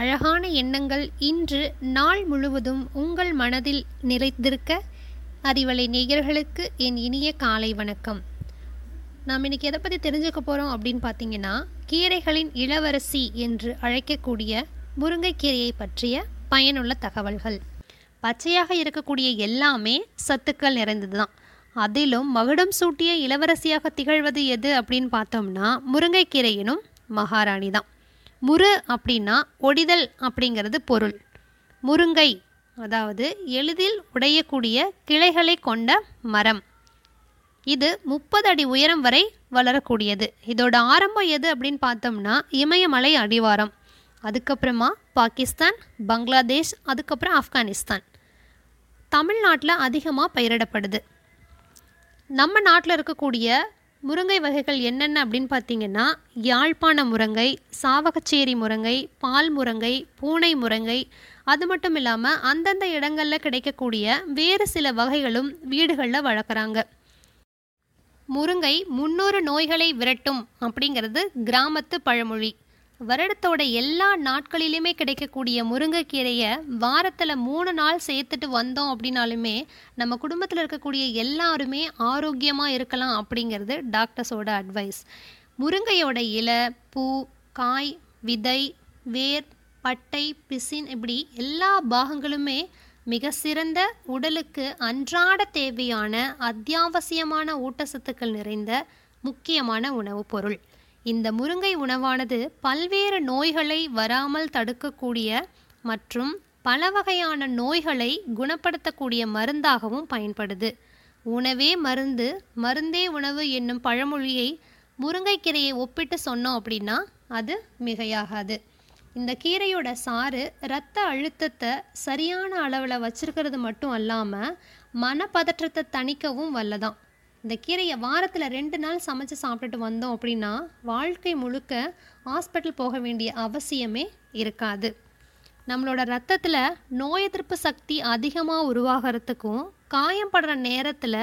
அழகான எண்ணங்கள் இன்று நாள் முழுவதும் உங்கள் மனதில் நிறைந்திருக்க அறிவலை நேயர்களுக்கு என் இனிய காலை வணக்கம். நாம் இன்றைக்கி எதை பற்றி தெரிஞ்சுக்க போகிறோம் அப்படின்னு பார்த்தீங்கன்னா கீரைகளின் இளவரசி என்று அழைக்கக்கூடிய முருங்கைக்கீரையை பற்றிய பயனுள்ள தகவல்கள். பச்சையாக இருக்கக்கூடிய எல்லாமே சத்துக்கள் நிறைந்தது தான் அதிலும் மகுடம் சூட்டிய இளவரசியாக திகழ்வது எது அப்படின்னு பார்த்தோம்னா முருங்கைக்கீரை எனும் மகாராணி தான் முரு அப்படின்னா ஒடிதல் அப்படிங்கிறது பொருள். முருங்கை அதாவது எளிதில் உடையக்கூடிய கிளைகளை கொண்ட மரம். இது முப்பது அடி உயரம் வரை வளரக்கூடியது. இதோட ஆரம்பம் எது அப்படின்னு பார்த்தோம்னா இமயமலை அடிவாரம். அதுக்கப்புறமா பாகிஸ்தான் பங்களாதேஷ் அதுக்கப்புறம் ஆப்கானிஸ்தான். தமிழ்நாட்டில் அதிகமாக பயிரிடப்படுது. நம்ம நாட்டில் இருக்கக்கூடிய முருங்கை வகைகள் என்னென்ன அப்படின்னு பார்த்தீங்கன்னா யாழ்ப்பாண முருங்கை சாவகச்சேரி முருங்கை பால் முருங்கை பூனை முருங்கை அது மட்டும் இல்லாமல் அந்தந்த இடங்களில் கிடைக்கக்கூடிய வேறு சில வகைகளும் வீடுகளில் வளர்க்குறாங்க. முருங்கை முன்னூறு நோய்களை விரட்டும் அப்படிங்கிறது கிராமத்து பழமொழி. வருடத்தோட எல்லா நாட்களிலுமே கிடைக்கக்கூடிய முருங்கைக்கீரையை வாரத்தில் மூணு நாள் சேர்த்துட்டு வந்தோம் அப்படின்னாலுமே நம்ம குடும்பத்தில் இருக்கக்கூடிய எல்லாருமே ஆரோக்கியமாக இருக்கலாம் அப்படிங்கிறது டாக்டர்ஸோட அட்வைஸ். முருங்கையோட இலை பூ காய் விதை வேர் பட்டை பிசின் இப்படி எல்லா பாகங்களுமே மிக சிறந்த உடலுக்கு அன்றாட தேவையான அத்தியாவசியமான ஊட்டச்சத்துக்கள் நிறைந்த முக்கியமான உணவுப் பொருள். இந்த முருங்கை உணவானது பல்வேறு நோய்களை வராமல் தடுக்கக்கூடிய மற்றும் பல வகையான நோய்களை குணப்படுத்தக்கூடிய மருந்தாகவும் பயன்படுது. உணவே மருந்து மருந்தே உணவு என்னும் பழமொழியை முருங்கைக்கீரையை ஒப்பிட்டு சொன்னோம் அப்படின்னா அது மிகையாகாது. இந்த கீரையோட சாறு இரத்த அழுத்தத்தை சரியான அளவில் வச்சிருக்கிறது மட்டும் அல்லாமல் மனப்பதற்றத்தை தணிக்கவும் வல்லதான். இந்த கீரையை வாரத்தில் ரெண்டு நாள் சமைச்சு சாப்பிட்டுட்டு வந்தோம் அப்படின்னா வாழ்க்கை முழுக்க ஹாஸ்பிட்டல் போக வேண்டிய அவசியமே இருக்காது. நம்மளோட ரத்தத்தில் நோய் எதிர்ப்பு சக்தி அதிகமாக உருவாகிறதுக்கும் காயப்படுற நேரத்தில்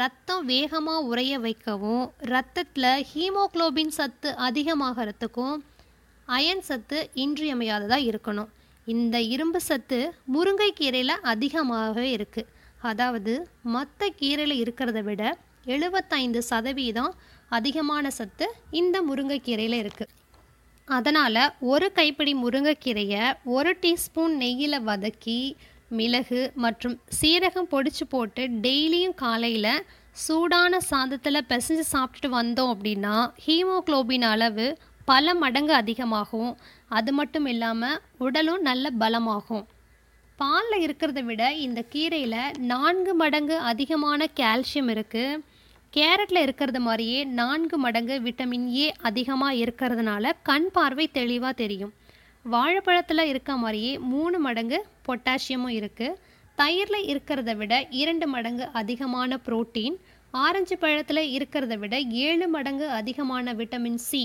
ரத்தம் வேகமாக உறைய வைக்கவும் ரத்தத்தில் ஹீமோக்ளோபின் சத்து அதிகமாகிறதுக்கும் அயன் சத்து இன்றியமையாததாக இருக்கணும். இந்த இரும்பு சத்து முருங்கைக்கீரையில் அதிகமாகவே இருக்குது அதாவது மற்ற கீரையில் இருக்கிறத விட எழுபத்தைந்து சதவீதம் அதிகமான சத்து இந்த முருங்கைக்கீரையில் இருக்குது அதனால் ஒரு கைப்பிடி முருங்கைக்கீரையை ஒரு டீஸ்பூன் நெய்யில் வதக்கி மிளகு மற்றும் சீரகம் பொடிச்சு போட்டு டெய்லியும் காலையில் சூடான சாதத்தில் பிசைஞ்சு சாப்பிட்டுட்டு வந்தோம் அப்படின்னா ஹீமோக்ளோபின் அளவு பல மடங்கு அதிகமாகும். அது மட்டும் இல்லாமல் உடலும் நல்ல பலமாகும். பாலில் இருக்கிறத விட இந்த கீரையில் நான்கு மடங்கு அதிகமான கால்சியம் இருக்குது கேரட்டில் இருக்கிறது மாதிரியே நான்கு மடங்கு விட்டமின் ஏ அதிகமாக இருக்கிறதுனால கண் பார்வை தெளிவாக தெரியும். வாழைப்பழத்தில் இருக்க மாதிரியே மூணு மடங்கு பொட்டாசியமும் இருக்குது தயிரில் இருக்கிறத விட இரண்டு மடங்கு அதிகமான புரோட்டீன் ஆரஞ்சு பழத்தில் இருக்கிறத விட ஏழு மடங்கு அதிகமான விட்டமின் சி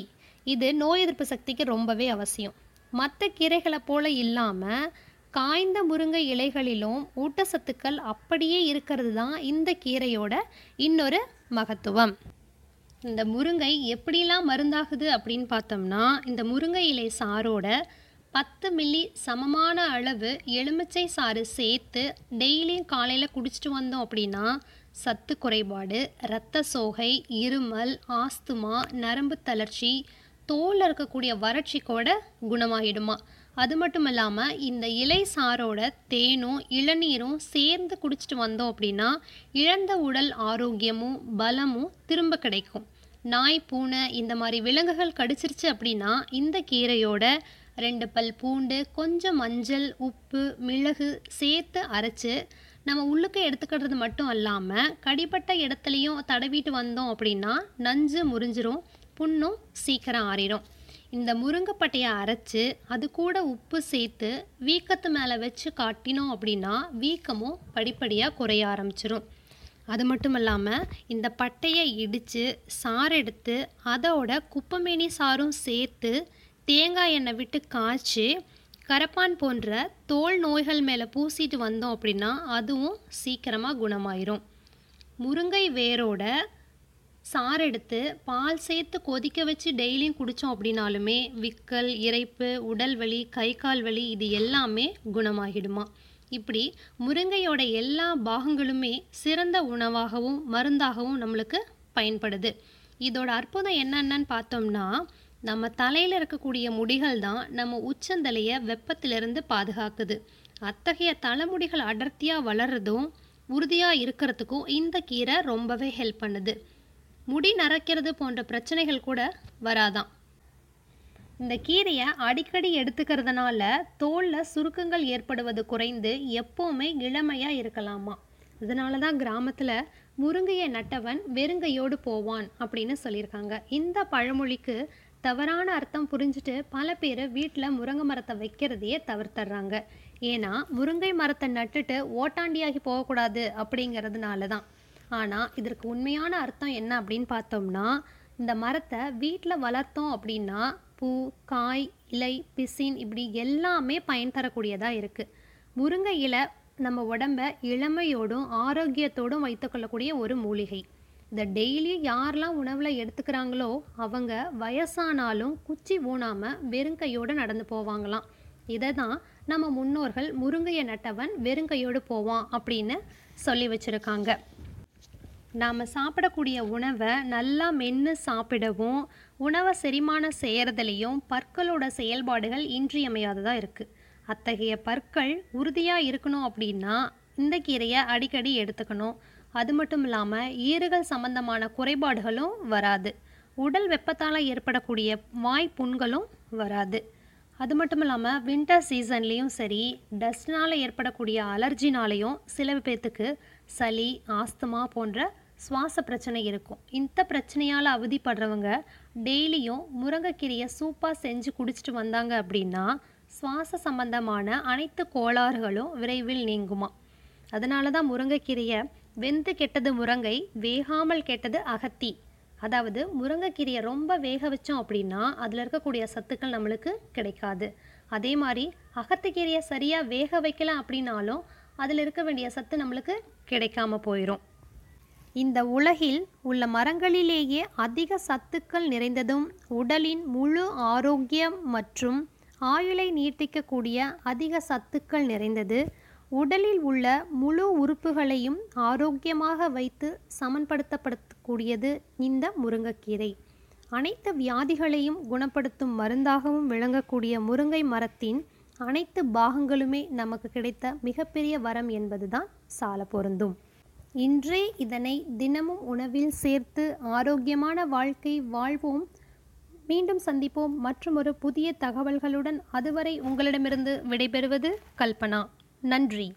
இது நோய் எதிர்ப்பு சக்திக்கு ரொம்பவே அவசியம். மற்ற கீரைகளை போல இல்லாமல் காய்ந்த முருங்கை இலைகளிலும் ஊட்டச்சத்துக்கள் அப்படியே இருக்கிறது தான் இந்த கீரையோட இன்னொரு மகத்துவம். இந்த முருங்கை எப்படிலாம் மருந்தாகுது அப்படின்னு பார்த்தோம்னா இந்த முருங்கை இலை சாரோட பத்து மில்லி சமமான அளவு எலுமிச்சை சாறு சேர்த்து டெய்லியும் காலையில் குடிச்சிட்டு வந்தோம் அப்படின்னா சத்து குறைபாடு இரத்த சோகை இருமல் ஆஸ்துமா நரம்பு தளர்ச்சி தோலில் இருக்கக்கூடிய வறட்சி கூட குணமாகிடுமா அது மட்டும் இல்லாமல் இந்த இலை சாரோட தேனும் இளநீரும் சேர்ந்து குடிச்சிட்டு வந்தோம் அப்படின்னா இழந்த உடல் ஆரோக்கியமும் பலமும் திரும்ப கிடைக்கும். நாய் பூனை இந்த மாதிரி விலங்குகள் கடிச்சிருச்சு அப்படின்னா இந்த கீரையோட ரெண்டு பல் பூண்டு கொஞ்சம் மஞ்சள் உப்பு மிளகு சேர்த்து அரைச்சு நம்ம உள்ளுக்கு எடுத்துக்கிறது மட்டும் இல்லாமல் கடிப்பட்ட இடத்துலையும் தடவிட்டு வந்தோம் அப்படின்னா நஞ்சு முறிஞ்சிரும் புண்ணும் சீக்கிரம் ஆறிடும் இந்த முருங்கைப்பட்டையை அரைச்சி அது கூட உப்பு சேர்த்து வீக்கத்து மேலே வச்சு காட்டினோம் அப்படின்னா வீக்கமும் படிப்படியாக குறைய ஆரம்பிச்சிரும். அது மட்டும் இல்லாமல் இந்த பட்டையை இடித்து சாறு எடுத்து அதோட குப்பமேனி சாரும் சேர்த்து தேங்காய் எண்ணெய் விட்டு காய்ச்சி கரப்பான் போன்ற தோல் நோய்கள் மேலே பூசிட்டு வந்தோம் அப்படின்னா அதுவும் சீக்கிரமாக குணமாயிரும். முருங்கை வேரோட சாறு எடுத்து பால் சேர்த்து கொதிக்க வச்சு டெய்லியும் குடித்தோம் அப்படின்னாலுமே விக்கல் இறைப்பு உடல் வலி கை கால் வலி இது எல்லாமே குணமாகிடுமா? இப்படி முருங்கையோட எல்லா பாகங்களுமே சிறந்த உணவாகவும் மருந்தாகவும் நம்மளுக்கு பயன்படுது. இதோட அற்புதம் என்னென்னு பார்த்தோம்னா நம்ம தலையில் இருக்கக்கூடிய முடிகள் தான் நம்ம உச்சந்தலையை வெப்பத்திலிருந்து பாதுகாக்குது. அத்தகைய தலைமுடிகள் அடர்த்தியாக வளர்றதும் உறுதியாக இருக்கிறதுக்கும் இந்த கீரை ரொம்பவே ஹெல்ப் பண்ணுது. முடி நரைக்கிறது போன்ற பிரச்சனைகள் கூட வராதாம். இந்த கீரையை அடிக்கடி எடுத்துக்கிறதுனால தோலில் சுருக்கங்கள் ஏற்படுவது குறைந்து எப்போவுமே இளமையாக இருக்கலாமா. இதனால தான் கிராமத்தில் முருங்கையை நட்டவன் வெறுங்கையோடு போவான் அப்படின்னு சொல்லியிருக்காங்க. இந்த பழமொழிக்கு தவறான அர்த்தம் புரிஞ்சுட்டு பல பேர் வீட்டில் முருங்கை மரத்தை வைக்கிறதையே தவிர்த்துறாங்க ஏன்னா முருங்கை மரத்தை நட்டுட்டு ஓட்டாண்டியாகி போகக்கூடாது அப்படிங்கிறதுனால தான் ஆனால் இதற்கு உண்மையான அர்த்தம் என்ன அப்படின்னு பார்த்தோம்னா இந்த மரத்தை வீட்டில் வளர்த்தோம் அப்படின்னா பூ காய் இலை பிசின் இப்படி எல்லாமே பயன் தரக்கூடியதாக இருக்குது முருங்கை இலை நம்ம உடம்ப இளமையோடும் ஆரோக்கியத்தோடும் வைத்துக்கொள்ளக்கூடிய ஒரு மூலிகை. இதை டெய்லி யாரெல்லாம் உணவில் எடுத்துக்கிறாங்களோ அவங்க வயசானாலும் குச்சி ஊனாமல் வெறுங்கையோடு நடந்து போவாங்களாம். இதை தான் நம்ம முன்னோர்கள் முருங்கையை நட்டவன் வெறுங்கையோடு போவான் அப்படின்னு சொல்லி வச்சுருக்காங்க. நாம் சாப்பிடக்கூடிய உணவை நல்லா மென்று சாப்பிடவும் உணவை செரிமானம் செய்கிறதுலையும் பற்களோட செயல்பாடுகள் இன்றியமையாததாக இருக்குது அத்தகைய பற்கள் உறுதியாக இருக்கணும் அப்படின்னா இந்த கீரையை அடிக்கடி எடுத்துக்கணும். அது மட்டும் இல்லாமல் ஈறுகள் சம்பந்தமான குறைபாடுகளும் வராது. உடல் வெப்பத்தால் ஏற்படக்கூடிய வாய் புண்களும் வராது. அது மட்டும் இல்லாமல் வின்டர் சீசன்லேயும் சரி டஸ்ட்னால் ஏற்படக்கூடிய அலர்ஜினாலேயும் சில பேர்த்துக்கு சளி ஆஸ்துமா போன்ற சுவாச பிரச்சனை இருக்கும். இந்த பிரச்சனையால் அவதிப்படுறவங்க டெய்லியும் முருங்கைக்கீரையை சூப்பாக செஞ்சு குடிச்சிட்டு வந்தாங்க அப்படின்னா சுவாச சம்பந்தமான அனைத்து கோளாறுகளும் விரைவில் நீங்குமா. அதனால தான் முருங்கைக்கீரையை வெந்து கெட்டது முருங்கை வேகாமல் கெட்டது அகத்தி. அதாவது முருங்கைக்கீரையை ரொம்ப வேக வச்சோம் அப்படின்னா அதில் இருக்கக்கூடிய சத்துக்கள் நம்மளுக்கு கிடைக்காது. அதே மாதிரி அகத்துக்கீரையை சரியாக வேக வைக்கல அப்படின்னாலும் அதில் இருக்க வேண்டிய சத்து நம்மளுக்கு கிடைக்காம போயிடும் இந்த உலகில் உள்ள மரங்களிலேயே அதிக சத்துக்கள் நிறைந்ததும் உடலின் முழு ஆரோக்கியம் மற்றும் ஆயுளை நீட்டிக்கக்கூடிய அதிக சத்துக்கள் நிறைந்தது. உடலில் உள்ள முழு உறுப்புகளையும் ஆரோக்கியமாக வைத்து சமன்படுத்தப்படக்கூடியது இந்த முருங்கைக்கீரை. அனைத்து வியாதிகளையும் குணப்படுத்தும் மருந்தாகவும் விளங்கக்கூடிய முருங்கை மரத்தின் அனைத்து பாகங்களுமே நமக்கு கிடைத்த மிகப்பெரிய வரம் என்பதுதான் சால பொருந்தும் இன்றே இதனை தினமும் உணவில் சேர்த்து ஆரோக்கியமான வாழ்க்கை வாழ்வோம். மீண்டும் சந்திப்போம். மற்றும் ஒரு புதிய தகவல்களுடன் அதுவரை உங்களிடமிருந்து விடைபெறுவது கல்பனா. நன்றி.